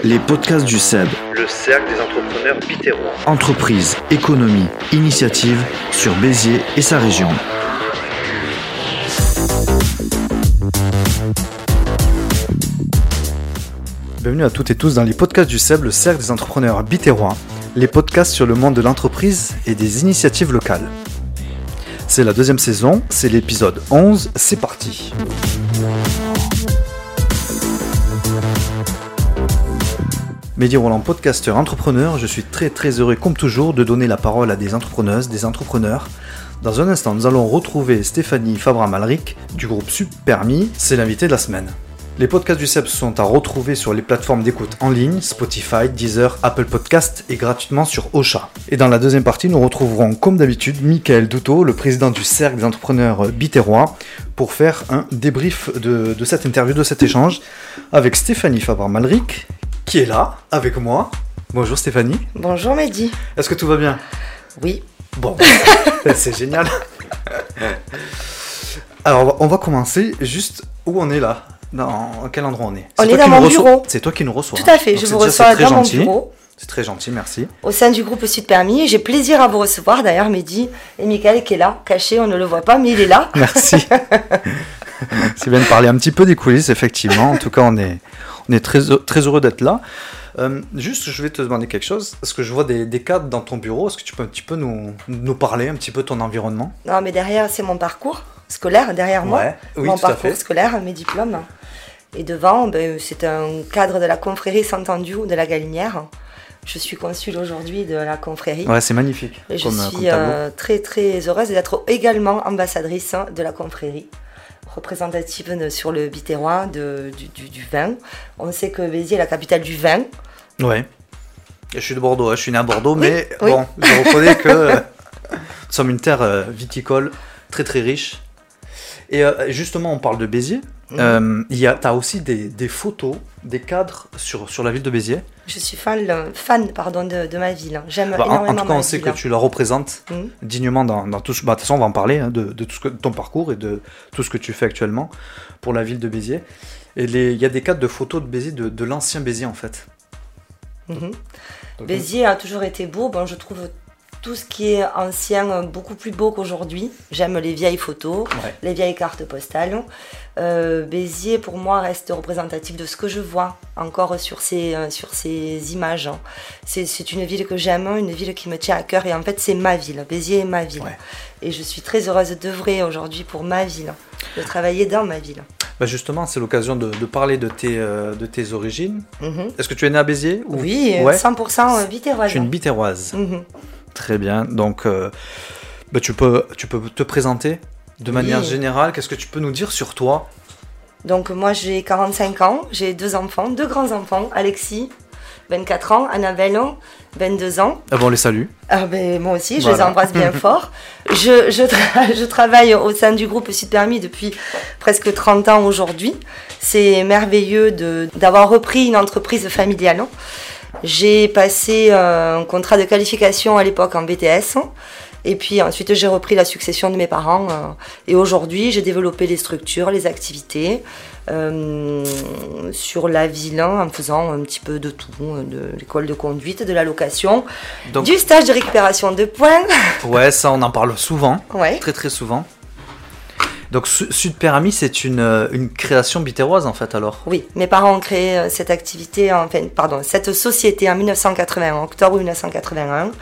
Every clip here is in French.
Les podcasts du CEB. Le cercle des entrepreneurs bitérois. Entreprise, économie, initiative sur Béziers et sa région. Bienvenue à toutes et tous dans les podcasts du CEB, le cercle des entrepreneurs bitérois, les podcasts sur le monde de l'entreprise et des initiatives locales. C'est la deuxième saison, c'est l'épisode 11, c'est parti. Mehdi Roland, podcasteur entrepreneur, je suis très très heureux comme toujours de donner la parole à des entrepreneuses, des entrepreneurs. Dans un instant, nous allons retrouver Stéphanie Fabra-Malric du groupe Supermi, c'est l'invité de la semaine. Les podcasts du CEP sont à retrouver sur les plateformes d'écoute en ligne, Spotify, Deezer, Apple Podcast et gratuitement sur Ocha. Et dans la deuxième partie, nous retrouverons comme d'habitude Michael Douto, le président du Cercle des entrepreneurs bitérois, pour faire un débrief de, cette interview, de cet échange, avec Stéphanie Fabre-Malric, qui est là, avec moi. Bonjour Stéphanie. Bonjour Mehdi. Est-ce que tout va bien? Oui. Bon, c'est génial. Alors, on va commencer juste où on est là. Dans quel endroit on est? On est dans mon reçois. bureau. C'est toi qui nous reçois. Tout à fait, Donc je vous reçois dans mon gentil. bureau, C'est très gentil, merci. au sein du groupe Sud Permis. J'ai plaisir à vous recevoir d'ailleurs, Mehdi. Et Michael qui est là, caché, on ne le voit pas, mais il est là. Merci. C'est bien de parler un petit peu des coulisses, effectivement. En tout cas, on est, on est très, très heureux d'être là. Euh, juste, je vais te demander quelque chose. Est-ce que je vois des, des cadres dans ton bureau? Est-ce que tu peux un petit peu nous, nous parler un petit peu de ton environnement? Non, mais derrière, c'est mon parcours scolaire, derrière moi. Oui, mon tout à parcours scolaire, mes diplômes. Et devant, ben, c'est un cadre de la confrérie Saint-Andu de la Galinière. Je suis consul aujourd'hui de la confrérie. Ouais, c'est magnifique. Et je comme, euh, comme suis euh, très très heureuse d'être également ambassadrice de la confrérie, représentative sur le Biterrois de, du, du- du vin. On sait que Béziers est la capitale du vin. Ouais. Je suis de Bordeaux, hein, je suis né à Bordeaux, Oui, mais oui. bon, je reconnais que euh, nous sommes une terre euh, viticole très très riche. Et euh, justement, on parle de Béziers. Mhm. Euh, Il y a, as aussi des, des photos, des cadres sur, sur la ville de Béziers. Je suis fan, fan pardon, de, de ma ville. J'aime Bah, en, en énormément tout cas, on sait ville. que tu la représentes Mhm. dignement dans, dans tout ce. Bah, de toute façon, on va en parler hein, de, de tout ce que, ton parcours et de tout ce que tu fais actuellement pour la ville de Béziers. Et les- il y a des cadres de photos de Béziers, de, de l'ancien Béziers en fait. Donc, Béziers a toujours été beau. Bon, je trouve tout ce qui est ancien euh, beaucoup plus beau qu'aujourd'hui. J'aime les vieilles photos. Ouais. les vieilles cartes postales. Euh, Béziers, pour moi, reste représentatif de ce que je vois encore sur ces, euh, sur ces images. C'est c'est une ville que j'aime, une ville qui me tient à cœur et en fait, c'est ma ville. Béziers est ma ville. Ouais. Et je suis très heureuse d'œuvrer aujourd'hui pour ma ville, de travailler dans ma ville. Bah, justement, c'est l'occasion de, de parler de tes, euh, de tes origines. Mhm. Est-ce que tu es né à Béziers ou- Oui, euh, Ouais. 100% vitéroise. Tu es une bitéroise. Mhm. Très bien. Donc, euh, bah, tu, peux, tu peux te présenter de manière Oui. générale. Qu'est-ce que tu peux nous dire sur toi? Donc moi j'ai 45 ans, j'ai deux enfants, deux grands-enfants, Alexis, 24 ans, Annabelle, 22 ans. Ah bon, on les salue. Ah ben, moi aussi, je Voilà. les embrasse bien fort. Je, je, tra- je travaille au sein du groupe Sud Permis depuis presque 30 ans aujourd'hui. C'est merveilleux d'avoir repris une entreprise familiale. J'ai passé euh, un contrat de qualification à l'époque en BTS. Et puis ensuite, j'ai repris la succession de mes parents. euh, et aujourd'hui, j'ai développé les structures, les activités euh, sur la ville hein, en faisant un petit peu de tout, de l'école de conduite, de la location, du stage de récupération de points. ouais, ça, on en parle souvent. Ouais. Très, très souvent. Donc, Su- Sud Permis, c'est une, euh, une création bitéroise, en fait, alors? Oui, mes parents ont créé euh, cette activité, enfin, pardon, cette société en 1981, en octobre 1981.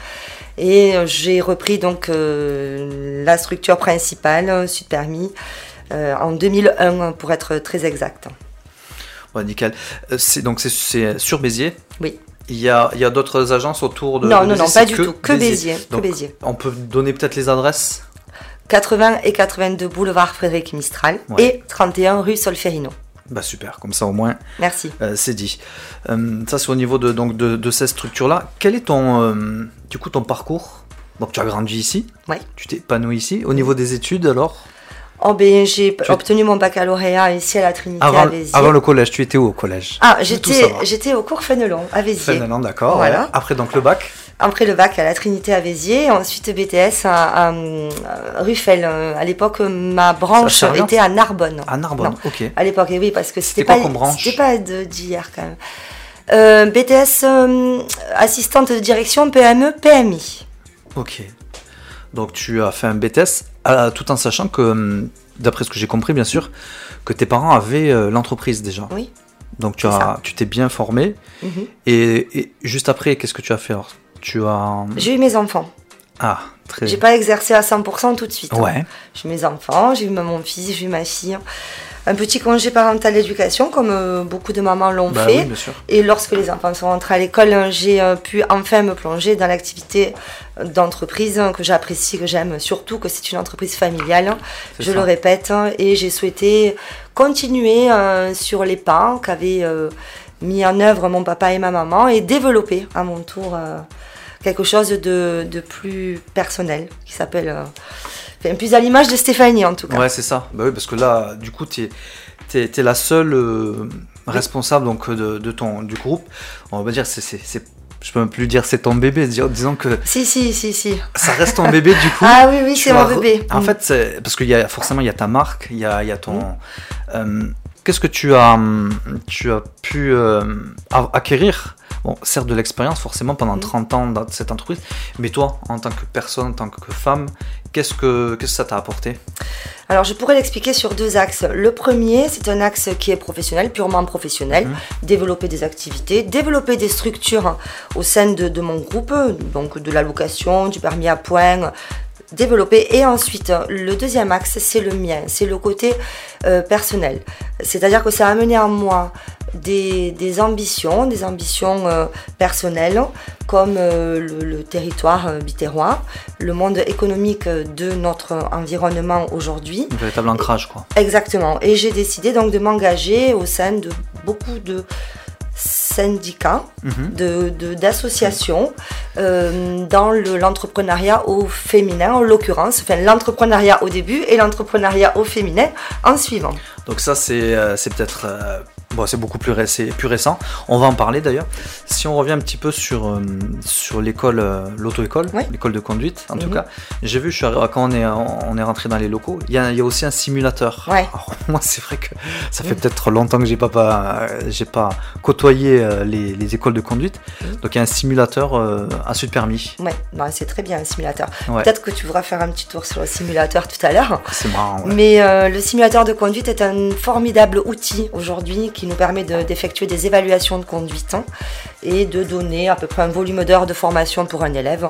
Et euh, j'ai repris donc euh, la structure principale, Sud Permis, euh, en 2001 pour être très exact. Ouais, nickel. C'est- donc, c'est- sur Béziers? Oui. Il y a, il y a d'autres agences autour de. non, de non, non, pas du tout, que Béziers. que Donc, Béziers. On peut donner peut-être les adresses? 80 et 82 boulevard Frédéric Mistral Ouais. et 31 rue Solferino. Bah super, comme ça au moins Merci. euh, c'est dit. Euh, ça c'est au niveau de, donc, de, de cette structure-là. Quel est ton, euh, du coup, ton parcours? Donc tu as grandi ici, Ouais. tu t'es épanoui ici. Au niveau des études alors? Oh, ben, j'ai Tu- obtenu mon baccalauréat ici à la Trinité à avant, Béziers. avant le collège, tu étais où au collège? Ah, j'étais, au cours Fénelon, à Béziers. Fénelon, d'accord. Voilà. ouais. Après donc le bac? Après le bac à la Trinité à ensuite BTS à, à, Ruffel. À l'époque, ma branche était à Narbonne. à Narbonne. Non. Ok. À l'époque, et oui, parce que c'était pas, c'était pas d'hier quand même. Euh, BTS euh, assistante de direction PME PMI. Ok. Donc tu as fait un BTS euh, tout en sachant que, hum, d'après ce que j'ai compris bien sûr, que tes parents avaient euh, l'entreprise déjà. Oui. Donc tu as, tu t'es bien formé. Mhm. Et, et juste après, qu'est-ce que tu as fait alors? Tu as J'ai eu mes enfants. ah très J'ai pas exercé à 100% tout de suite. hein. ouais. J'ai eu mes enfants, j'ai eu mon fils, j'ai eu ma fille. Un petit congé parental d'éducation, comme euh, beaucoup de mamans l'ont Bah fait. oui, bien sûr. Et lorsque les enfants sont rentrés à l'école, j'ai euh, pu enfin me plonger dans l'activité euh, d'entreprise euh, que j'apprécie, que j'aime, surtout que c'est une entreprise familiale, je ça. le répète, hein, et j'ai souhaité continuer euh, sur les pas qu'avaient mis en œuvre mon papa et ma maman et développer à mon tour quelque chose de, de plus personnel qui s'appelle, enfin, plus à l'image de Stéphanie en tout cas. Ouais, c'est ça. Bah oui, parce que là, du coup, tu es, la seule euh, responsable donc, de, de ton, du groupe. On va dire, c'est, je peux même plus dire c'est ton bébé, dis- disons que Si, si, si, si. ça reste ton bébé du coup. Ah oui, oui, c'est mon bébé. En Mm. fait, parce qu'il y a forcément il y a ta marque, il y a, il y a ton. Mm. euh, Qu'est-ce que tu as, tu as pu euh, acquérir? Bon, certes de l'expérience forcément pendant Mm. 30 ans dans cette entreprise, mais toi, en tant que personne, en tant que femme, qu'est-ce que, qu'est-ce que ça t'a apporté? Alors, je pourrais l'expliquer sur deux axes. Le premier, c'est un axe qui est professionnel, purement professionnel. Mhm. Développer des activités, développer des structures au sein de, de mon groupe, donc de la location, du permis à point. Développer. Et ensuite, le deuxième axe, c'est le mien, c'est le côté euh, personnel. C'est-à-dire que ça a amené en moi des, des ambitions, des ambitions euh, personnelles, comme euh, le, le territoire bitérois, le monde économique de notre environnement aujourd'hui. Un véritable ancrage, quoi. Exactement. Et j'ai décidé donc de m'engager au sein de beaucoup de syndicats, Mhm. d'associations euh, dans le- l'entrepreneuriat au féminin, en l'occurrence, enfin l'entrepreneuriat au début et l'entrepreneuriat au féminin en suivant. Donc ça, c'est euh, c'est peut-être... bon, c'est beaucoup plus, ré- c'est plus récent. On va en parler d'ailleurs. Si on revient un petit peu sur, euh, sur l'école, euh, l'auto-école, l'école de conduite, en tout Mhm. cas, j'ai vu, je suis quand on est, on est rentré dans les locaux, il y a, il y a aussi un simulateur. Ouais. Alors, moi, c'est vrai que ça fait Mhm. peut-être longtemps que j'ai pas, pas, euh, j'ai pas côtoyé euh, les, les écoles de conduite. Mhm. Donc il y a un simulateur à sud permis. Ouais, non, c'est très bien un simulateur. Ouais. Peut-être que tu voudras faire un petit tour sur le simulateur tout à l'heure. C'est marrant. Mais le simulateur de conduite est un formidable outil aujourd'hui qui nous permet de- d'effectuer des évaluations de conduite hein, et de donner à peu près un volume d'heures de formation pour un élève,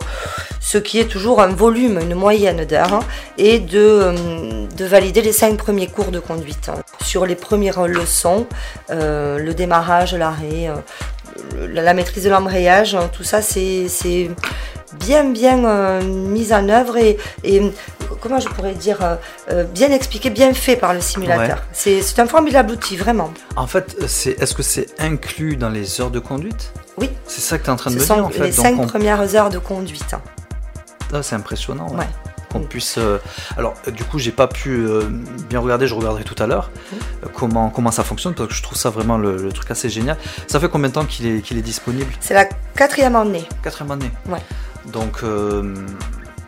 ce qui est toujours un volume, une moyenne d'heures, hein, et de, euh, de valider les cinq premiers cours de conduite. hein. Sur les premières leçons, euh, le démarrage, l'arrêt, euh, la maîtrise de l'embrayage, tout ça c'est bien bien euh, mis en œuvre et, et comment je pourrais dire euh, euh, bien expliqué, bien fait par le simulateur. Ouais. C'est un formidable outil, vraiment. En fait, c'est, est-ce que c'est inclus dans les heures de conduite? Oui. C'est ça que tu es en train de Ce me sont dire en fait. les Donc, cinq on- premières heures de conduite. Ah, c'est impressionnant. ouais. Ouais. Qu'on puisse. euh, Alors, euh, du coup, j'ai pas pu euh, bien regarder. Je regarderai tout à l'heure euh, comment comment ça fonctionne parce que je trouve ça vraiment le, le truc assez génial. Ça fait combien de temps qu'il est qu'il est disponible? C'est la quatrième année. Quatrième année. Ouais. Donc euh,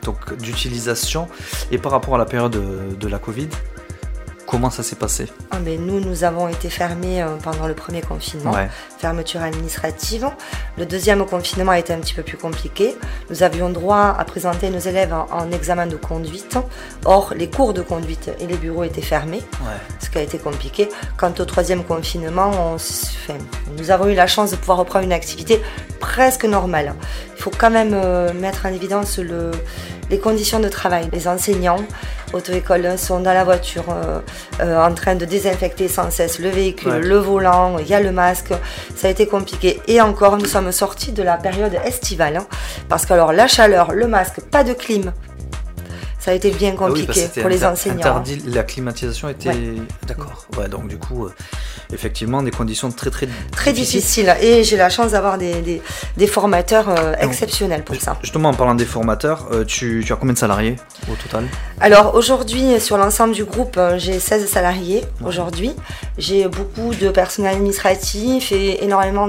donc d'utilisation et par rapport à la période de, de la Covid, comment ça s'est passé? Ah, mais nous, nous avons été fermés euh, pendant le premier confinement. Ouais. Fermeture administrative. Le deuxième confinement a été un petit peu plus compliqué. Nous avions droit à présenter nos élèves en, en examen de conduite. Or, les cours de conduite et les bureaux étaient fermés, Ouais. ce qui a été compliqué. Quant au troisième confinement, on enfin, nous avons eu la chance de pouvoir reprendre une activité presque normale. Il faut quand même euh, mettre en évidence le- les conditions de travail. Les enseignants, auto-école, sont dans la voiture euh, euh, en train de désinfecter sans cesse le véhicule, Ouais. le volant, il y a le masque. Ça a été compliqué. Et encore, nous sommes sortis de la période estivale. hein, parce que alors, la chaleur, le masque, pas de clim. Ça a été bien Ah oui, compliqué pour les enseignants. Interdit, la climatisation était. Ouais. D'accord. Ouais, donc du coup, euh, effectivement, des conditions très très Très difficiles. difficile. Et j'ai la chance d'avoir des, des- des formateurs euh, exceptionnels pour ça. Justement, en parlant des formateurs, euh, tu, tu as combien de salariés au total? Alors aujourd'hui, sur l'ensemble du groupe, euh, j'ai 16 salariés aujourd'hui. J'ai beaucoup de personnel administratif et énormément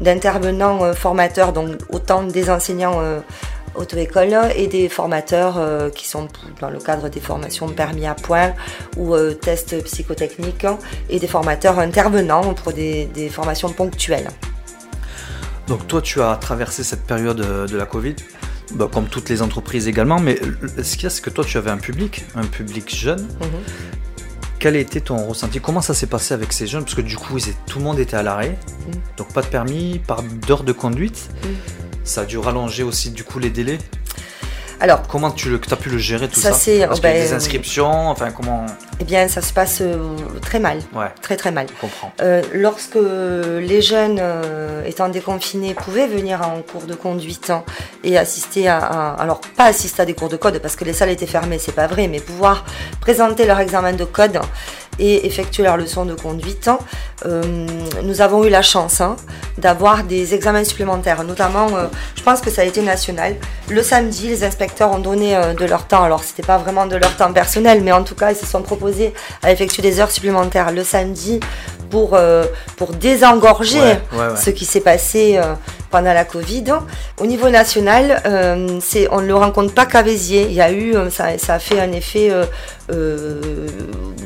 d'intervenants euh, formateurs, donc autant des enseignants auto-école et des formateurs euh, qui sont dans le cadre des formations permis à point ou euh, tests psychotechniques et des formateurs intervenants pour des, des formations ponctuelles. Donc toi, tu as traversé cette période de la Covid, bah, comme toutes les entreprises également, mais ce qu'il y a, c'est que toi, tu avais un public, un public jeune? Mhm. Quel a été ton ressenti? Comment ça s'est passé avec ces jeunes? Parce que du coup, ils étaient- tout le monde était à l'arrêt, Mm. donc pas de permis, pas d'heure de conduite. Mm. Ça a dû rallonger aussi du coup les délais. Alors, Comment tu as pu le gérer tout ça, Ça, c'est- Parce qu'il y a ben, des inscriptions, enfin comment? Eh bien, ça se passe euh, très mal, Ouais, très très mal. je comprends. Euh, lorsque les jeunes, euh, étant déconfinés, pouvaient venir en cours de conduite hein, et assister à, à- alors pas assister à des cours de code parce que les salles étaient fermées, c'est pas vrai, mais pouvoir présenter leur examen de code et effectuer leur leçon de conduite, euh, nous avons eu la chance hein, d'avoir des examens supplémentaires, notamment, euh, je pense que ça a été national. Le samedi, les inspecteurs ont donné euh, de leur temps, alors c'était pas vraiment de leur temps personnel, mais en tout cas, ils se sont proposés à effectuer des heures supplémentaires le samedi pour, pour désengorger Ouais, ouais, ouais. ce qui s'est passé pendant la Covid. Au niveau national, euh, c'est, on ne le rencontre pas qu'à Béziers. Il y a eu, euh, ça, ça a fait un effet. euh, euh,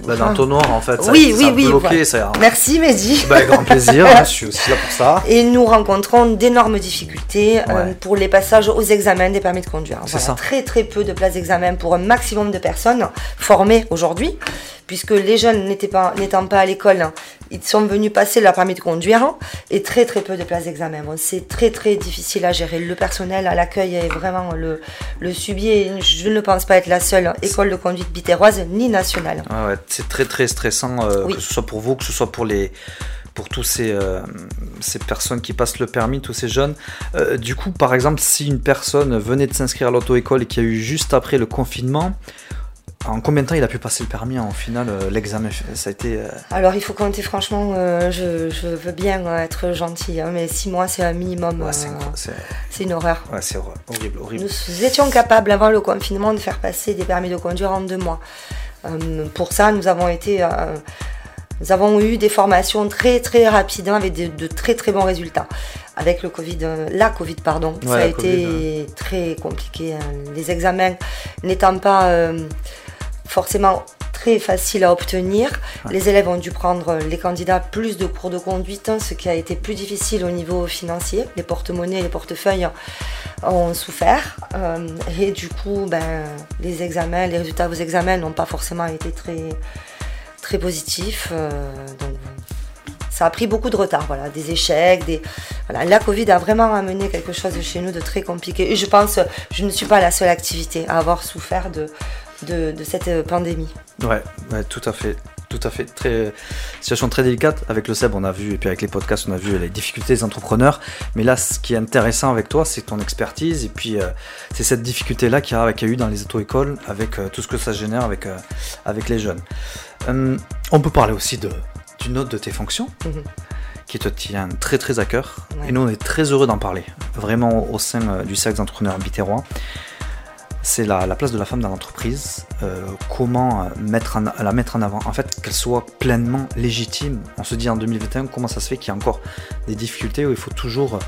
Bah, dans ton noir, en fait, ça, Oui, ça oui, oui, bloqué, voilà. ça. Merci Mehdi. Bah, avec grand plaisir, hein, je suis aussi là pour ça. Et nous rencontrons d'énormes difficultés Ouais. pour les passages aux examens des permis de conduire. C'est Voilà, ça. Très très peu de places d'examen pour un maximum de personnes formées aujourd'hui, puisque les jeunes n'étaient pas, n'étant pas à l'école, hein, ils sont venus passer leur permis de conduire hein, et très très peu de places d'examen. Bon, c'est très très difficile à gérer. Le personnel à l'accueil est vraiment le, le subit et je ne pense pas être la seule école de conduite bitéroise ni nationale. Ouais, c'est très très stressant, euh, Oui. que ce soit pour vous, que ce soit pour les pour tous ces, euh, ces personnes qui passent le permis, tous ces jeunes. Euh, du coup, par exemple, si une personne venait de s'inscrire à l'auto-école et qui a eu juste après le confinement, en combien de temps il a pu passer le permis en final euh, L'examen, ça a été... euh, Alors il faut compter franchement, euh, je, je veux bien être gentille, hein, mais six mois c'est un minimum. ouais, c'est une horreur. ouais, c'est hor- horrible, horrible. Nous étions capables avant le confinement de faire passer des permis de conduire en deux mois. Pour ça, nous avons été, nous avons eu des formations très très rapides hein, avec de, de très très bons résultats. Avec le Covid, la Covid pardon, Ouais, ça a été très compliqué. hein. Les examens n'étant pas forcément très faciles à obtenir, Ouais. les élèves ont dû prendre les candidats plus de cours de conduite, hein, ce qui a été plus difficile au niveau financier. Les porte-monnaies, les portefeuilles ont souffert. euh, et du coup, ben, les examens, les résultats de vos examens n'ont pas forcément été très, très positifs. euh, donc, ça a pris beaucoup de retard, voilà, des échecs, des voilà. La Covid a vraiment amené quelque chose chez nous de très compliqué. Et je pense, je ne suis pas la seule activité à avoir souffert de, de, de cette euh, pandémie. Ouais, ouais, tout à fait. Tout à fait. Très, situation très délicate. Avec le SEB, on a vu, et puis avec les podcasts, on a vu les difficultés des entrepreneurs. Mais là, ce qui est intéressant avec toi, c'est ton expertise. Et puis, euh, c'est cette difficulté-là qu'il y, a- qu'il y a eu dans les auto-écoles, avec euh, tout ce que ça génère avec, euh, avec les jeunes. On peut parler aussi d'une autre de tes fonctions, Mhm. qui te tient très très à cœur. Ouais. Et nous, on est très heureux d'en parler, vraiment au, sein euh, du cercle d'entrepreneurs bitérois c'est la, la place de la femme dans l'entreprise, euh, comment euh, mettre en- la mettre en avant, en fait qu'elle soit pleinement légitime. On se dit en 2021 comment ça se fait qu'il y a encore des difficultés où il faut toujours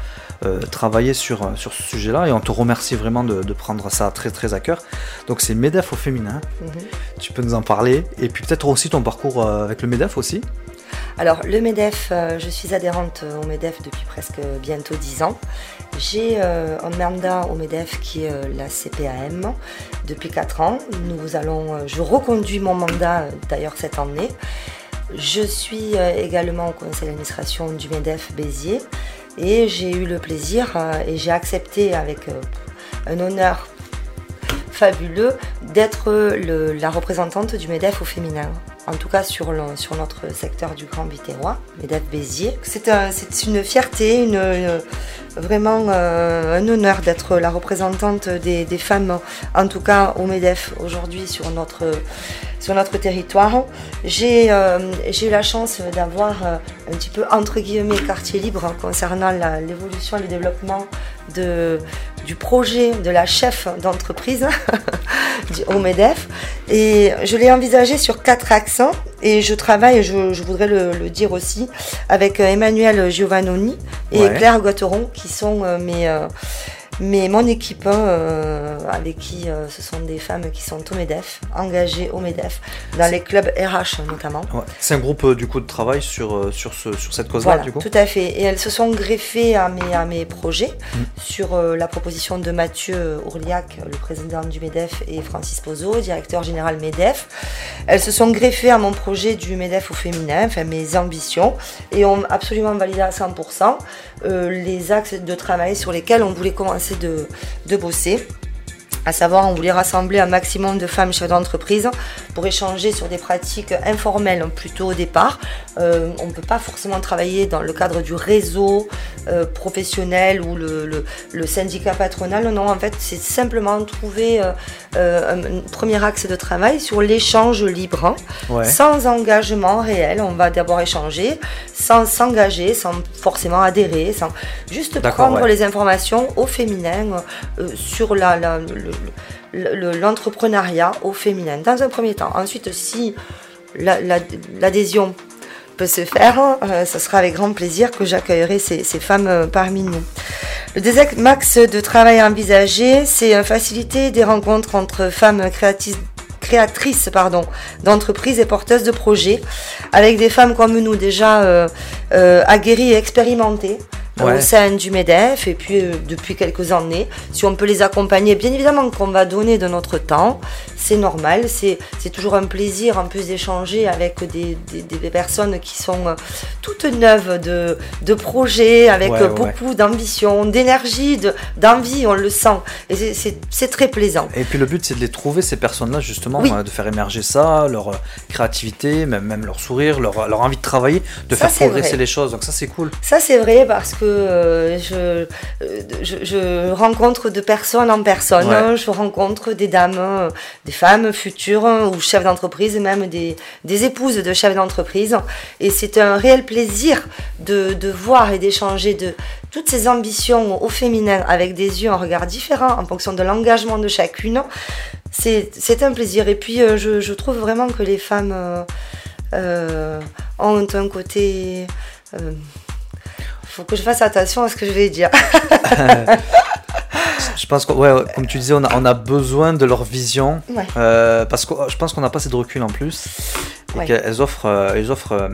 euh, travailler sur, sur ce sujet-là et on te remercie vraiment de, de prendre ça très très à cœur. Donc c'est MEDEF au féminin, Mhm. tu peux nous en parler et puis peut-être aussi ton parcours avec le MEDEF aussi. Alors, le MEDEF, euh, je suis adhérente au MEDEF depuis presque bientôt 10 ans. J'ai euh, un mandat au MEDEF qui est euh, la CPAM depuis 4 ans. Nous allons, je reconduis mon mandat d'ailleurs cette année. Je suis également au conseil d'administration du MEDEF Béziers et j'ai eu le plaisir et j'ai accepté avec un honneur fabuleux d'être la représentante du MEDEF au féminin. En tout cas sur, sur notre secteur du Grand Bitérois, MEDEF Béziers. C'est un- une fierté, une, une- vraiment euh, un honneur d'être la représentante des, femmes, en tout cas au MEDEF aujourd'hui sur notre, sur notre territoire. J'ai euh, eu la chance d'avoir euh, un petit peu entre guillemets quartier libre concernant l'évolution et le développement de, du projet de la chef d'entreprise du- au MEDEF. Et je l'ai envisagé sur quatre axes et je travaille, je, je voudrais le, le dire aussi, avec euh, Emmanuel Giovannoni et Ouais. Claire Gotteron qui sont euh, mes, euh, Mais mon équipe, euh, avec qui euh, ce sont des femmes qui sont au MEDEF, engagées au MEDEF, dans les clubs RH notamment. Ouais. C'est un groupe euh, du coup de travail sur, sur, ce, sur cette cause-là Voilà, du coup? tout à fait. Et elles se sont greffées à mes, à mes projets Mm. sur la proposition de Mathieu Ourliac, le président du MEDEF, et Francis Pozo, directeur général MEDEF. Elles se sont greffées à mon projet du MEDEF au féminin, enfin mes ambitions, et ont absolument validé à 100% euh, les axes de travail sur lesquels on voulait commencer de, de bosser. À savoir, on voulait rassembler un maximum de femmes chefs d'entreprise pour échanger sur des pratiques informelles plutôt au départ. Euh, on ne peut pas forcément travailler dans le cadre du réseau euh, professionnel ou le, le- le syndicat patronal. Non, en fait, c'est simplement trouver euh, un, premier axe de travail sur l'échange libre, hein, Ouais. sans engagement réel. On va d'abord échanger, sans s'engager, sans forcément adhérer, sans juste prendre ouais. les informations au féminin sur la- la- le- l'entrepreneuriat au féminin, dans un premier temps. Ensuite, si la- la- l'adhésion peut se faire, euh, ce sera avec grand plaisir que j'accueillerai ces, femmes euh, parmi nous. Le deuxième axe de travail envisagé, c'est euh, faciliter des rencontres entre femmes créatrices pardon, d'entreprises et porteuses de projets, avec des femmes comme nous déjà euh, euh, aguerries et expérimentées euh, Ouais. au sein du MEDEF et puis euh, depuis quelques années. Si on peut les accompagner, bien évidemment qu'on va donner de notre temps, c'est normal, c'est toujours un plaisir en plus d'échanger avec des, des, des personnes qui sont euh, toutes neuves de, de projets, avec Ouais, ouais, beaucoup d'ambition, d'énergie, de- d'envie, on le sent. Et c'est- très plaisant. Et puis le but c'est de les trouver ces personnes-là justement, Oui. euh, de faire émerger ça, leur créativité, même, même leur sourire, leur, leur envie de travailler, de Ça, faire progresser vrai. les choses. Donc ça c'est cool. Ça, c'est vrai parce que euh, je, euh, je, je rencontre de personne en personne. Ouais. Je rencontre des dames, euh, des femmes futures ou chefs d'entreprise, même des, des épouses de chefs d'entreprise. Et c'est un réel plaisir de, de voir et d'échanger de toutes ces ambitions au féminin avec des yeux, un regard différent en fonction de l'engagement de chacune. C'est c'est un plaisir. Et puis, je, je trouve vraiment que les femmes euh, ont un côté. euh, faut que je fasse attention à ce que je vais dire. Je pense que, ouais, comme tu disais, on a, on a besoin de leur vision. Ouais. euh, parce que je pense qu'on n'a pas assez de recul en plus. Et Ouais. qu'elles offrent, euh, elles offrent euh,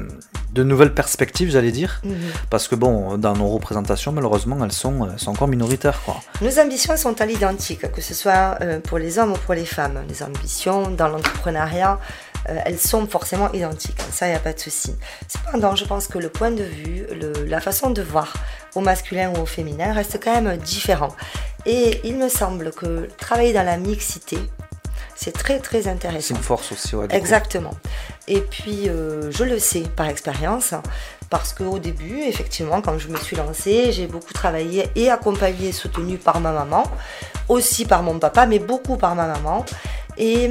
de nouvelles perspectives, j'allais dire. Mhm. Parce que bon, dans nos représentations, malheureusement, elles sont, elles sont encore minoritaires. Quoi. Nos ambitions sont à l'identique, que ce soit pour les hommes ou pour les femmes. Les ambitions dans l'entrepreneuriat, euh, elles sont forcément identiques. Ça, il n'y a pas de souci. Cependant, je pense que le point de vue, le- la façon de voir au masculin ou au féminin reste quand même différent. Et il me semble que travailler dans la mixité, c'est très très C'est intéressant. une force aussi. Ouais, du coup. Exactement. Et puis, euh, je le sais par expérience, parce qu'au début, effectivement, quand je me suis lancée, j'ai beaucoup travaillé et accompagné, soutenu par ma maman, aussi par mon papa, mais beaucoup par ma maman. Et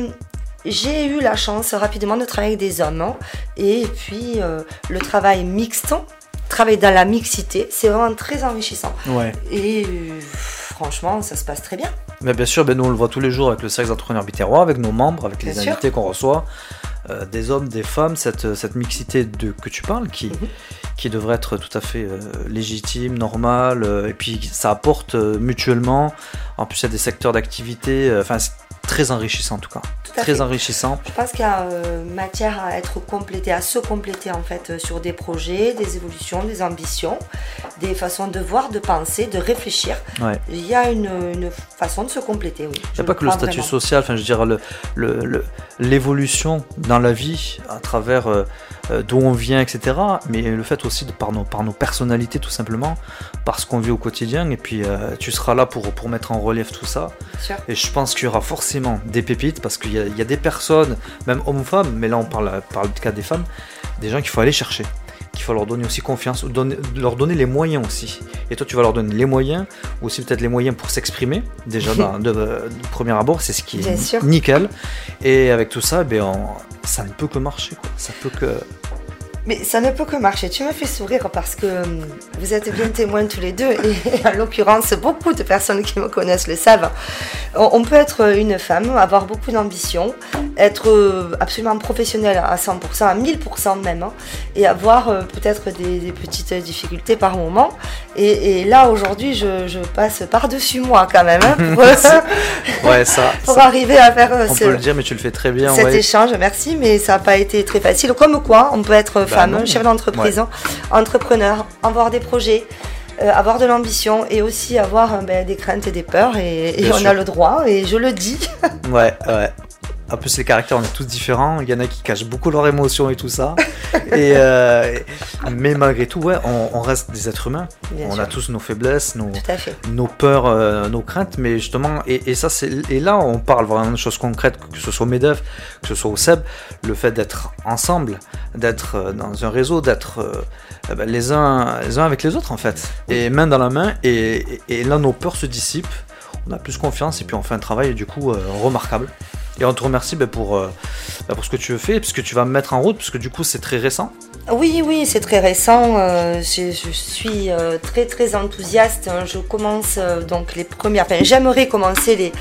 j'ai eu la chance rapidement de travailler avec des hommes. hein. Et puis, euh, le travail mixte, travailler dans la mixité, c'est vraiment très enrichissant. Ouais. Et euh, franchement, ça se passe très bien. Mais bien sûr, ben, nous on le voit tous les jours avec le cercle d'entrepreneurs Biterrois, avec nos membres, avec les Bien invités qu'on reçoit, euh, des hommes, des femmes, cette, cette mixité de, que tu parles qui, Mhm. qui devrait être tout à fait euh, légitime, normale, euh, et puis ça apporte mutuellement. En plus, il y a des secteurs d'activité, euh, enfin, c'est très enrichissant en tout cas. Tout Très fait. enrichissant. Je pense qu'il y a euh, matière à être complété, à se compléter en fait euh, sur des projets, des évolutions, des ambitions, des façons de voir, de penser, de réfléchir. Ouais. Il y a une, une façon de se compléter, oui. Il n'y a pas que le statut social, enfin, je le- le- le- l'évolution dans la vie à travers euh, d'où on vient, etc. Mais le fait aussi de par nos, par nos personnalités, tout simplement, parce qu'on vit au quotidien. Et puis, tu seras là pour, pour mettre en relief tout ça. Et je pense qu'il y aura forcément des pépites, parce qu'il y, a- il y a des personnes, même hommes ou femmes, mais là on parle, parle du cas des femmes, des gens qu'il faut aller chercher. Qu'il faut leur donner aussi confiance, ou donner- leur donner les moyens aussi. Et toi, tu vas leur donner les moyens, ou aussi peut-être les moyens pour s'exprimer, déjà dans- de, de premier abord, c'est ce qui Bien est sûr. nickel. Et avec tout ça, ben, on- ça ne peut que marcher. Quoi. Ça peut que. Mais ça ne peut que marcher. Tu me fais sourire parce que hum, vous êtes bien témoins tous les deux et en l'occurrence, beaucoup de personnes qui me connaissent le savent. On peut être une femme, avoir beaucoup d'ambition, être euh, absolument professionnelle à 100%, à 1000% même, et avoir euh, peut-être des, des petites difficultés par moment. Et, là, aujourd'hui, je, passe par-dessus moi quand même. Hein, pour, ouais, ça, pour arriver à faire. On peut le dire, mais tu le fais très bien. Cet échange, merci, mais ça n'a pas été très facile. Comme quoi, on peut être bah femme, chef d'entreprise, entrepreneur, avoir des projets. Euh, avoir de l'ambition et aussi avoir ben, des craintes et des peurs et, et on a le droit et je le dis. ouais, ouais. En plus, les caractères, on est tous différents. Il y en a qui cachent beaucoup leurs émotions et tout ça. et, euh, mais malgré tout, ouais, on, reste des êtres humains. on a tous nos faiblesses, nos, nos peurs, euh, nos craintes. Mais justement, et, ça, c'est et là, on parle vraiment de choses concrètes, que ce soit au MEDEF, que ce soit au SEB, le fait d'être ensemble, d'être euh, dans un réseau, d'être ben, les, uns, les uns avec les autres, en fait. Et main dans la main. Et, et là, nos peurs se dissipent. On a plus confiance et puis on fait un travail du coup remarquable. Et on te remercie ben, pour, euh, ben, pour ce que tu fais, puisque tu vas me mettre en route, puisque du coup c'est très récent. Oui, oui, c'est très récent. Euh, je, suis euh, très très enthousiaste. Hein. Je commence donc les premières. Enfin, j'aimerais commencer les,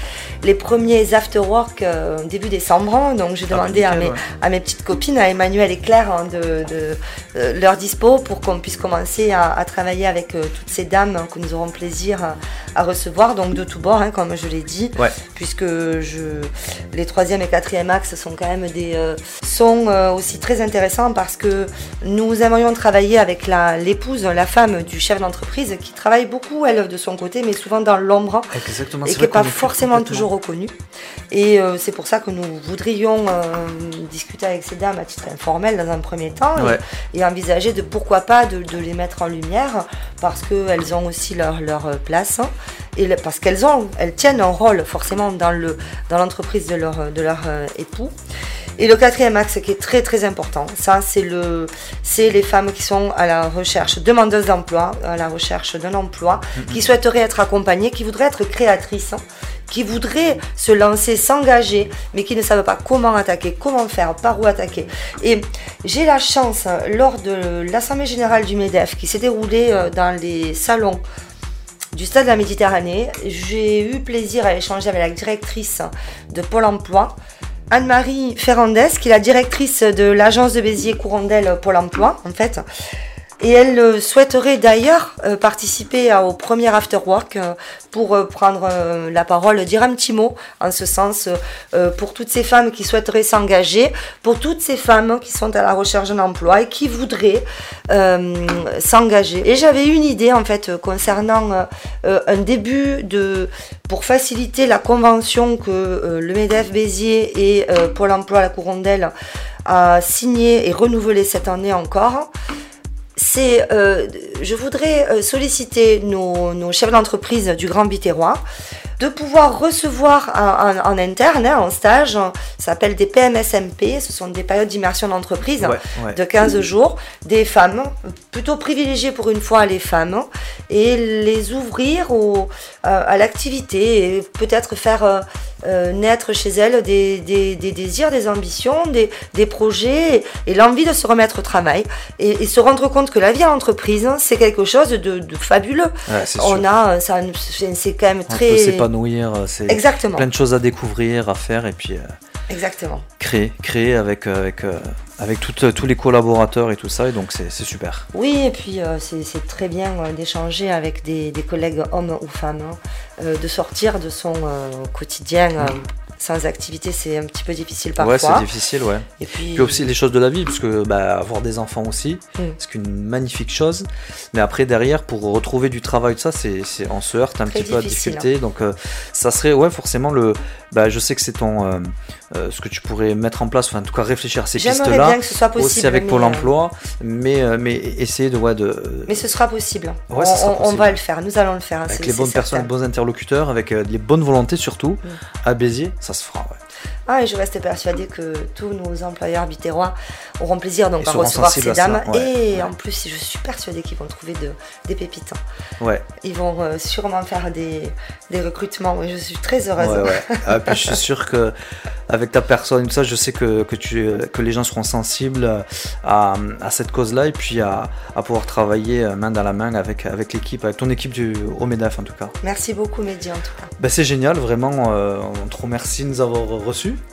les premiers after-work début décembre. Hein. Donc j'ai ah, demandé à, mes, à mes petites copines, à Emmanuel et Claire, hein, de, de leur dispo pour qu'on puisse commencer à, travailler avec toutes ces dames que nous aurons plaisir à, recevoir, donc de tous bords, comme je l'ai dit, puisque je les troisième et quatrième axes sont quand même des euh, sont euh, aussi très intéressants parce que nous aimerions travailler avec l'épouse, la, femme du chef d'entreprise qui travaille beaucoup elle de son côté, mais souvent dans l'ombre et qui n'est pas forcément toujours reconnue. Et euh, c'est pour ça que nous voudrions discuter avec ces dames à titre informel dans un premier temps et, envisager de pourquoi pas de, les mettre en lumière parce qu'elles ont aussi leur, leur place et parce qu'elles ont elles tiennent un rôle forcément dans le dans l'entreprise de leur de leur euh, époux. Et le quatrième axe qui est très très important, ça c'est le, c'est les femmes qui sont à la recherche, demandeuses d'emploi, à la recherche d'un emploi, qui souhaiteraient être accompagnées, qui voudraient être créatrices, qui voudraient se lancer, s'engager, mais qui ne savent pas comment attaquer, comment faire, par où attaquer. Et j'ai la chance, lors de l'Assemblée générale du MEDEF, qui s'est déroulée euh, dans les salons du Stade de la Méditerranée. J'ai eu plaisir à échanger avec la directrice de Pôle emploi, Anne-Marie Ferrandez, qui est la directrice de l'agence de Béziers Courandel Pôle emploi, en fait. Et elle euh, souhaiterait d'ailleurs euh, participer au premier After Work euh, pour prendre la parole, dire un petit mot en ce sens pour toutes ces femmes qui souhaiteraient s'engager, pour toutes ces femmes qui sont à la recherche d'un emploi et qui voudraient s'engager. Et j'avais une idée en fait concernant un début de pour faciliter la convention que le MEDEF Béziers et Pôle emploi La Courondelle a signé et renouvelé cette année encore c'est, euh, je voudrais euh, solliciter nos, chefs d'entreprise du Grand Biterrois de pouvoir recevoir en, interne, hein, en stage, ça s'appelle des PMSMP, ce sont des périodes d'immersion d'entreprise de 15 jours, des femmes, plutôt privilégiées pour une fois les femmes, et les ouvrir au, à l'activité et peut-être faire euh, naître chez elles des, désirs, des ambitions, des, projets et, l'envie de se remettre au travail et, se rendre compte que la vie en entreprise, c'est quelque chose de, fabuleux. On a, ça, c'est quand même très. On peut s'épanouir, c'est Exactement. plein de choses à découvrir, à faire et puis. Euh, Exactement. Créer, créer avec, euh, avec, avec tous les collaborateurs et tout ça, et donc c'est super. Oui, et puis c'est très bien d'échanger avec des, collègues hommes ou femmes, hein, de sortir de son quotidien sans activité, c'est un petit peu difficile parfois. Ouais, c'est difficile, ouais. Et puis... aussi les choses de la vie, parce que bah, avoir des enfants aussi, mm. c'est une magnifique chose. Mais après, derrière, pour retrouver du travail, de ça, c'est, on se heurte un petit peu à difficulté. Hein. Donc, euh, ça serait, ouais, forcément, le. Bah, je sais que c'est ton. Euh, euh, ce que tu pourrais mettre en place, enfin, en tout cas, réfléchir à ces pistes-là. bien que ce soit possible. Aussi avec Pôle emploi, mais, mais essayer de, ouais, de. Mais ce sera possible. Ouais, on, sera possible. on, va le faire, nous allons le faire. Avec les bonnes personnes, les bons interlocuteurs, avec les bonnes volontés surtout, mm. à Béziers, ça se fera, ouais. Ah, et je reste persuadée que tous nos employeurs bitérois auront plaisir donc à recevoir ces dames. et en plus, je suis persuadée qu'ils vont trouver de, des pépites. Ouais. Ils vont euh, sûrement faire des, des recrutements. je suis très heureuse. Ah, puis je suis sûre que avec ta personne, ça, je sais que, que, tu, que les gens seront sensibles à, à cette cause-là et puis à, à, pouvoir travailler main dans la main avec, avec l'équipe, avec ton équipe du, au MEDAF en tout cas. Merci beaucoup, Mehdi, en tout cas. Ben, c'est génial, vraiment. Euh, on te remercie de nous avoir reçus.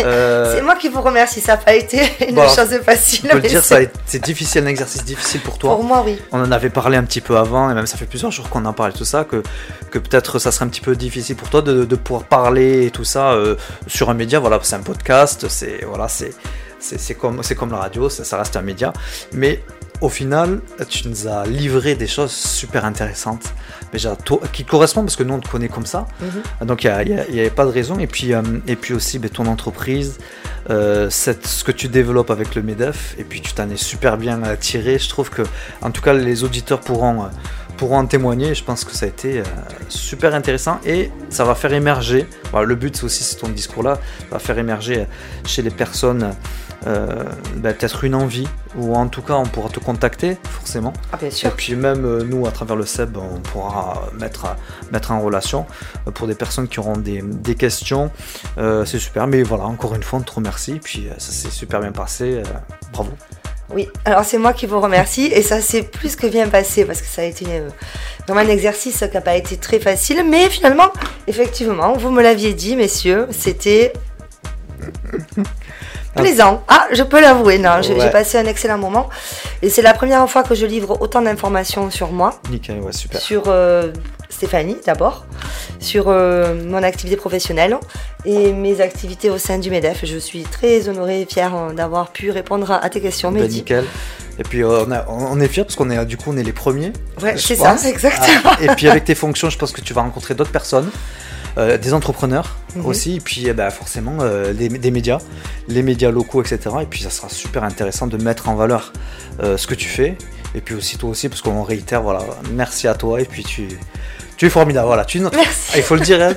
Euh, C'est moi qui vous remercie, ça n'a pas été une Bon, chose facile. on peut le dire, c'est- difficile, un exercice difficile pour toi. Pour moi, oui. On en avait parlé un petit peu avant, et même ça fait plusieurs jours qu'on en parle tout ça, que, que peut-être ça serait un petit peu difficile pour toi de, de pouvoir parler et tout ça euh, sur un média. Voilà, c'est un podcast, c'est voilà, c'est comme c'est comme la radio, ça, ça reste un média. Mais au final, tu nous as livré des choses super intéressantes, déjà qui correspondent parce que nous on te connaît comme ça. Mhm. Donc il n'y avait pas de raison. Et puis, euh, et puis aussi ben, ton entreprise, euh, ce que tu développes avec le MEDEF, et puis tu t'en es super bien tiré. Je trouve que, en tout cas, les auditeurs pourront, euh, pourront en témoigner. Je pense que ça a été euh, super intéressant et ça va faire émerger. voilà, le but, c'est aussi, c'est ton discours-là, va faire émerger chez les personnes. Euh, ben, peut-être une envie ou en tout cas on pourra te contacter forcément Ah, bien et sûr. puis même euh, nous, à travers le SEB, on pourra mettre, mettre en relation euh, pour des personnes qui auront des, des questions. C'est super, mais voilà, encore une fois, on te remercie. Puis ça s'est super bien passé. bravo. Oui, alors c'est moi qui vous remercie et ça s'est plus que bien passé parce que ça a été vraiment un exercice qui n'a pas été très facile, mais finalement, effectivement, vous me l'aviez dit, messieurs, c'était plaisant. Ah, je peux l'avouer, non, j'ai Ouais. j'ai passé un excellent moment et c'est la première fois que je livre autant d'informations sur moi, Nickel, ouais, super. sur euh, Stéphanie d'abord, sur euh, mon activité professionnelle et mes activités au sein du MEDEF. Je suis très honorée et fière euh, d'avoir pu répondre à, tes questions, Ben, Mehdi. nickel. Et puis euh, on, a- on est fiers parce qu'on est du coup on est les premiers. Ouais, c'est ça, exactement. Ah, et puis avec tes fonctions, je pense que tu vas rencontrer d'autres personnes. Euh, des entrepreneurs Mhm. aussi, et puis eh ben, forcément euh, des, des médias, les médias locaux, etc. Et puis ça sera super intéressant de mettre en valeur euh, ce que tu fais, et puis aussi toi aussi, parce qu'on réitère, voilà, merci à toi, et puis tu, tu es formidable, voilà, tu es notre- Merci. Ah, il faut le dire, hein,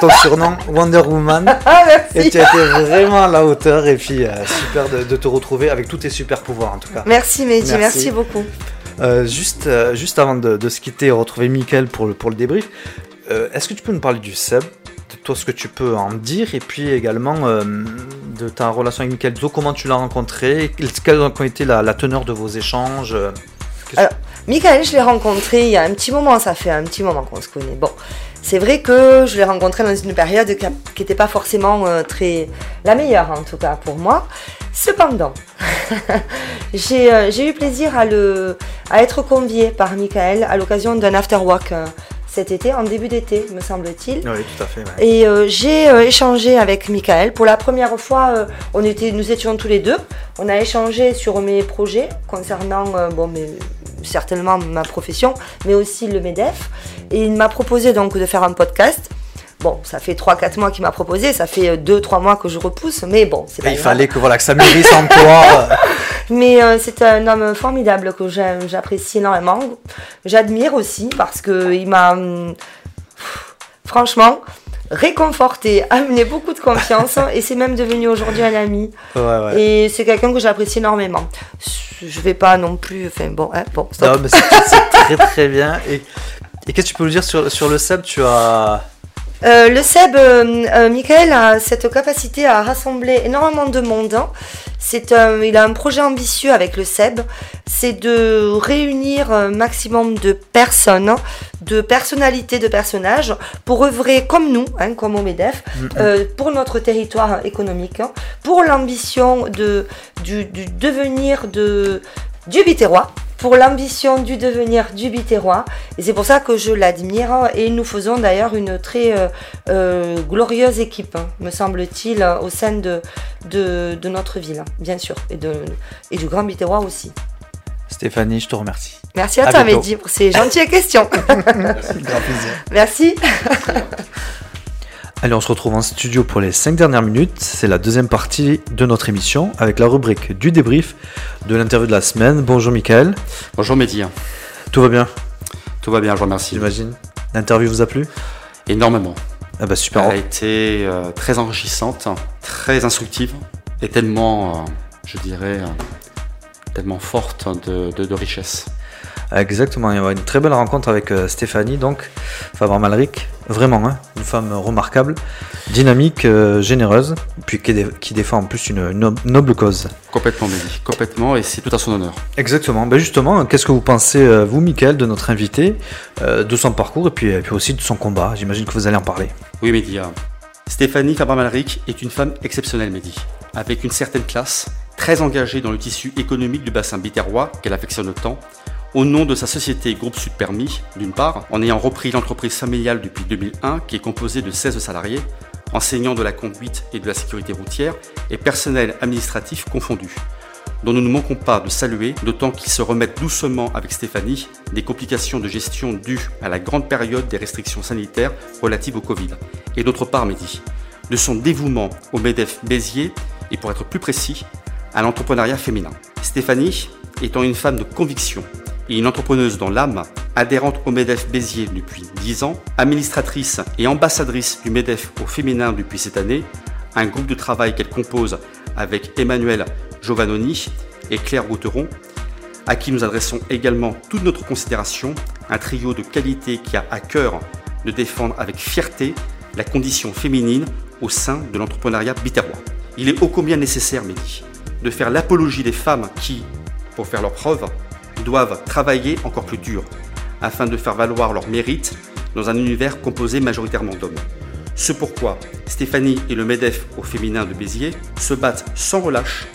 ton surnom Wonder Woman, Ah, et tu as été vraiment à la hauteur, et puis super de, de te retrouver avec tous tes super pouvoirs en tout cas. Merci Mehdi, Merci. merci, beaucoup. Euh, juste, euh, juste avant de, de se quitter et retrouver Mickaël pour le, pour le débrief, euh, est-ce que tu peux nous parler du SEB, de toi ce que tu peux en dire, et puis également euh, de ta relation avec Mickaël Zo, comment tu l'as rencontré, quelle a été la, teneur de vos échanges euh, Alors, Michael, je l'ai rencontré il y a un petit moment, ça fait un petit moment qu'on se connaît. Bon, c'est vrai que je l'ai rencontré dans une période qui n'était pas forcément très la meilleure en tout cas pour moi. Cependant, j'ai eu plaisir à, le, à être conviée par Michael à l'occasion d'un after-work cet été, en début d'été, me semble-t-il. Oui, tout à fait. ouais. Et euh, j'ai euh, échangé avec Michael. Pour la première fois, euh, on était, nous étions tous les deux. On a échangé sur mes projets concernant bon, mes- certainement ma profession, mais aussi le MEDEF. Et il m'a proposé donc de faire un podcast. Bon, ça fait 3-4 mois qu'il m'a proposé, ça fait 2-3 mois que je repousse, mais bon, c'est pas il grave. fallait que, voilà, que ça mûrisse en toi. euh, Mais euh, c'est un homme formidable que j'apprécie énormément. J'admire aussi parce que il m'a hum, franchement réconforté, amené beaucoup de confiance et c'est même devenu aujourd'hui un ami. ouais, ouais. Et c'est quelqu'un que j'apprécie énormément. Je vais pas non plus. Enfin bon, hein, bon. stop. Non, mais c'est très très bien. Et, et qu'est-ce que tu peux nous dire sur, sur le SEB Tu as. Euh, le SEB, euh, euh, Michael a cette capacité à rassembler énormément de monde. hein. C'est un- il a un projet ambitieux avec le SEB, c'est de réunir un maximum de personnes, de personnalités, de personnages, pour œuvrer comme nous, hein, comme au MEDEF, euh, pour notre territoire économique, hein, pour l'ambition de, du, du devenir de, du Biterrois, pour l'ambition du devenir du Biterrois. Et c'est pour ça que je l'admire. Et nous faisons d'ailleurs une très euh, euh, glorieuse équipe, hein, me semble-t-il, au sein de, de, de notre ville, hein, bien sûr, et, de, et du Grand Biterrois aussi. Stéphanie, je te remercie. Merci à, À toi, bientôt. Mehdi, pour ces gentilles questions. Grand plaisir. Merci. Allez, on se retrouve en studio pour les 5 dernières minutes. C'est la deuxième partie de notre émission avec la rubrique du débrief de l'interview de la semaine. Bonjour Michael, Bonjour Mehdi, tout va bien, tout va bien, je vous remercie. j'imagine L'interview vous a plu? Énormément. Ah bah super. Elle a été euh, très enrichissante, très instructive et tellement, euh, je dirais, euh, tellement forte de, de- de richesse. Exactement, il y a une très belle rencontre avec euh, Stéphanie, donc Fabre Malric, vraiment, hein, une femme remarquable, dynamique, euh, généreuse, puis qui, dé- qui défend en plus une, une nob- noble cause. Complètement Mehdi, complètement, et c'est tout à son honneur. Exactement, ben justement, qu'est-ce que vous pensez, euh, vous, Michael, de notre invité, euh, de son parcours et puis, et puis aussi de son combat? J'imagine que vous allez en parler. Oui Mehdi, euh, Stéphanie Fabre-Malric est une femme exceptionnelle, Mehdi, avec une certaine classe, très engagée dans le tissu économique du bassin biterrois qu'elle affectionne tant, au nom de sa société Groupe Sud Permis, d'une part, en ayant repris l'entreprise familiale depuis 2001 qui est composée de 16 salariés, enseignants de la conduite et de la sécurité routière et personnel administratif confondus, dont nous ne manquons pas de saluer, d'autant qu'ils se remettent doucement avec Stéphanie des complications de gestion dues à la grande période des restrictions sanitaires relatives au Covid, et d'autre part, Mehdi, de son dévouement au MEDEF Béziers et pour être plus précis, à l'entrepreneuriat féminin. Stéphanie, étant une femme de conviction une entrepreneuse dans l'âme, adhérente au MEDEF Béziers depuis 10 ans, administratrice et ambassadrice du MEDEF au féminin depuis cette année, un groupe de travail qu'elle compose avec Emmanuel Giovannoni et Claire Gauteron, à qui nous adressons également toute notre considération, un trio de qualité qui a à cœur de défendre avec fierté la condition féminine au sein de l'entrepreneuriat biterrois. Il est ô combien nécessaire, Mehdi, de faire l'apologie des femmes qui, pour faire leurs preuves, doivent travailler encore plus dur afin de faire valoir leurs mérites dans un univers composé majoritairement d'hommes. Ce pourquoi Stéphanie et le MEDEF au féminin de Béziers se battent sans relâche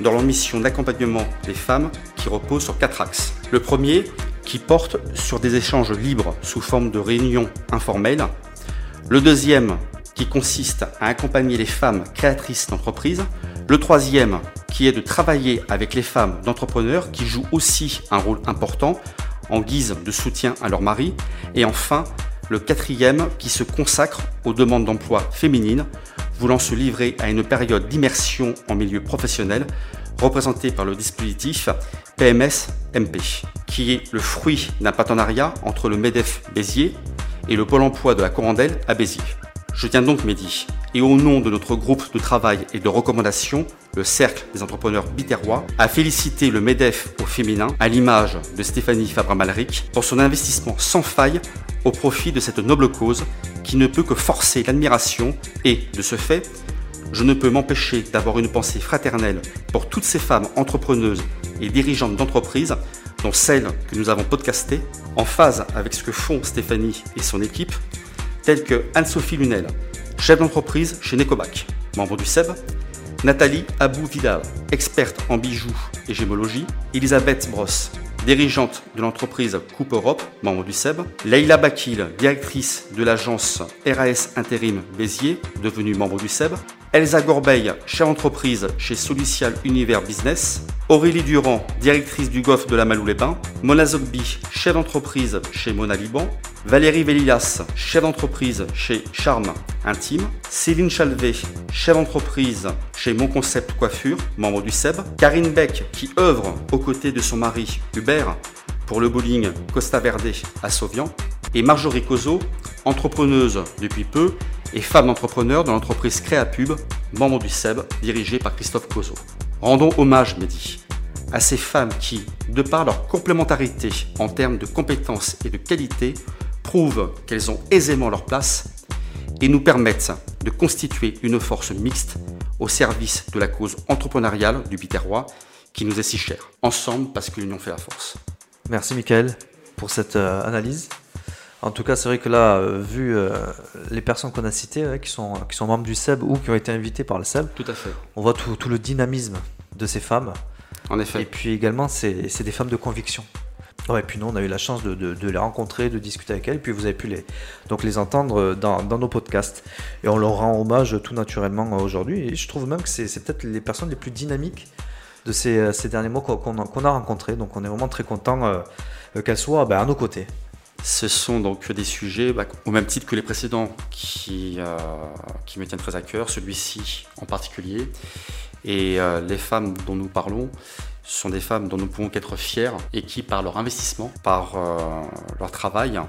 dans leur mission d'accompagnement des femmes qui repose sur quatre axes. Le premier, qui porte sur des échanges libres sous forme de réunions informelles. Le deuxième, qui consiste à accompagner les femmes créatrices d'entreprises. Le troisième, qui est de travailler avec les femmes d'entrepreneurs qui jouent aussi un rôle important en guise de soutien à leur mari. Et enfin, le quatrième qui se consacre aux demandes d'emploi féminines, voulant se livrer à une période d'immersion en milieu professionnel, représentée par le dispositif PMS-MP, qui est le fruit d'un partenariat entre le MEDEF Béziers et le Pôle emploi de la Corandelle à Béziers. Je tiens donc, Mehdi, et au nom de notre groupe de travail et de recommandation, le Cercle des entrepreneurs biterrois, à féliciter le MEDEF au féminin, à l'image de Stéphanie Fabre-Malric, pour son investissement sans faille au profit de cette noble cause qui ne peut que forcer l'admiration. Et, de ce fait, je ne peux m'empêcher d'avoir une pensée fraternelle pour toutes ces femmes entrepreneuses et dirigeantes d'entreprises, dont celles que nous avons podcastées, en phase avec ce que font Stéphanie et son équipe, telles que Anne-Sophie Lunel, chef d'entreprise chez Necobac, membre du SEB, Nathalie Abou-Vidal, experte en bijoux et gémologie, Elisabeth Brosse, dirigeante de l'entreprise Coupe Europe, membre du SEB, Leila Bakil, directrice de l'agence RAS Intérim Béziers, devenue membre du SEB, Elsa Gorbeil, chef d'entreprise chez Solutial Univers Business, Aurélie Durand, directrice du golf de la Malou-les-Bains, Mona Zogby, chef d'entreprise chez Mona Liban, Valérie Vélilas, chef d'entreprise chez Charme Intime, Céline Chalvet, chef d'entreprise chez Mon Concept Coiffure, membre du SEB, Karine Beck, qui œuvre aux côtés de son mari Hubert pour le bowling Costa Verde à Sauvian, et Marjorie Cozo, entrepreneuse depuis peu et femme d'entrepreneur dans l'entreprise Créapub, membre du SEB, dirigée par Christophe Cozo. Rendons hommage, Mehdi, à ces femmes qui, de par leur complémentarité en termes de compétences et de qualité, prouvent qu'elles ont aisément leur place et nous permettent de constituer une force mixte au service de la cause entrepreneuriale du Biterrois qui nous est si chère. Ensemble, parce que l'union fait la force. Merci Michael pour cette euh, analyse. En tout cas, c'est vrai que là, euh, vu euh, les personnes qu'on a citées, ouais, qui, sont, qui sont membres du SEB ou qui ont été invitées par le SEB, Tout à fait. on voit tout, tout le dynamisme de ces femmes. En Et effet. puis également, c'est des femmes de conviction. Et puis nous, on a eu la chance de, de- de les rencontrer, de discuter avec elles, puis vous avez pu les, donc les entendre dans, dans nos podcasts. Et on leur rend hommage tout naturellement euh, aujourd'hui. Et je trouve même que c'est peut-être les personnes les plus dynamiques de ces, euh, ces derniers mois qu'on a, rencontrées. Donc on est vraiment très content euh, euh, qu'elles soient ben, à nos côtés. Ce sont donc des sujets, bah, au même titre que les précédents, qui, euh, qui me tiennent très à cœur, celui-ci en particulier. Et euh, les femmes dont nous parlons sont des femmes dont nous pouvons qu'être fiers et qui, par leur investissement, par euh, leur travail,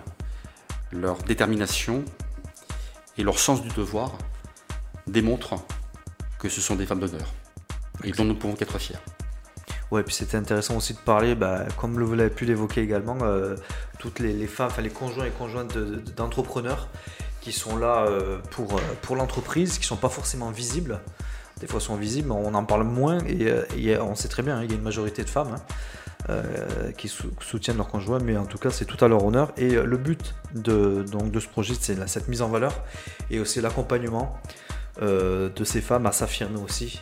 leur détermination et leur sens du devoir, démontrent que ce sont des femmes d'honneur et dont nous pouvons qu'être fiers. Ouais, puis c'était intéressant aussi de parler, bah, comme vous l'avez pu l'évoquer également, euh, toutes les, femmes, enfin les conjoints et conjointes de- de- d'entrepreneurs qui sont là euh, pour, euh, pour l'entreprise, qui sont pas forcément visibles. Des fois sont visibles, mais on en parle moins et, et on sait très bien, hein, il y a une majorité de femmes. hein. qui soutiennent leur conjoint, mais en tout cas c'est tout à leur honneur. Et le but de, donc, de ce projet, c'est cette mise en valeur et aussi l'accompagnement de ces femmes à s'affirmer aussi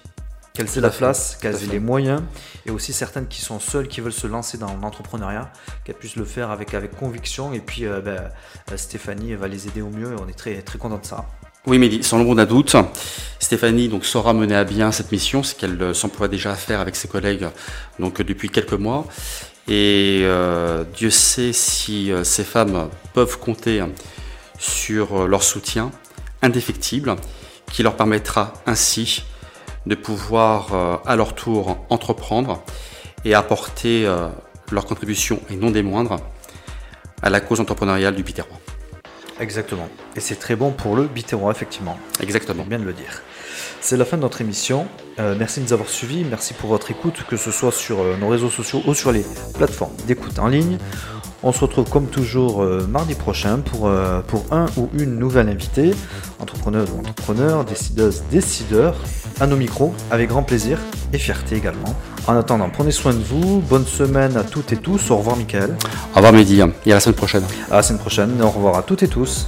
qu'elles aient la place, qu'elles aient les moyens, et aussi certaines qui sont seules, qui veulent se lancer dans l'entrepreneuriat, qu'elles puissent le faire avec, avec conviction. Et puis euh, ben, euh, Stéphanie va les aider au mieux, et on est très, très content de ça. Oui, mais sans l'ombre d'un doute, Stéphanie donc saura mener à bien cette mission, ce qu'elle euh, s'emploie déjà à faire avec ses collègues donc depuis quelques mois. Et Dieu sait si ces femmes peuvent compter sur leur soutien indéfectible, qui leur permettra ainsi de pouvoir euh, à leur tour entreprendre et apporter euh, leur contribution, et non des moindres, à la cause entrepreneuriale du Biterrois. Exactement. Et c'est très bon pour le Biterrois, effectivement. Exactement. Bien de le dire. C'est la fin de notre émission. Euh, merci de nous avoir suivis. Merci pour votre écoute, que ce soit sur nos réseaux sociaux ou sur les plateformes d'écoute en ligne. On se retrouve comme toujours mardi prochain pour, pour un ou une nouvelle invitée, entrepreneuse ou entrepreneur, décideuse, décideur à nos micros avec grand plaisir et fierté également. En attendant, prenez soin de vous, bonne semaine à toutes et tous, au revoir Michael. Au revoir Mehdi, et à la semaine prochaine. À la semaine prochaine, au revoir à toutes et tous.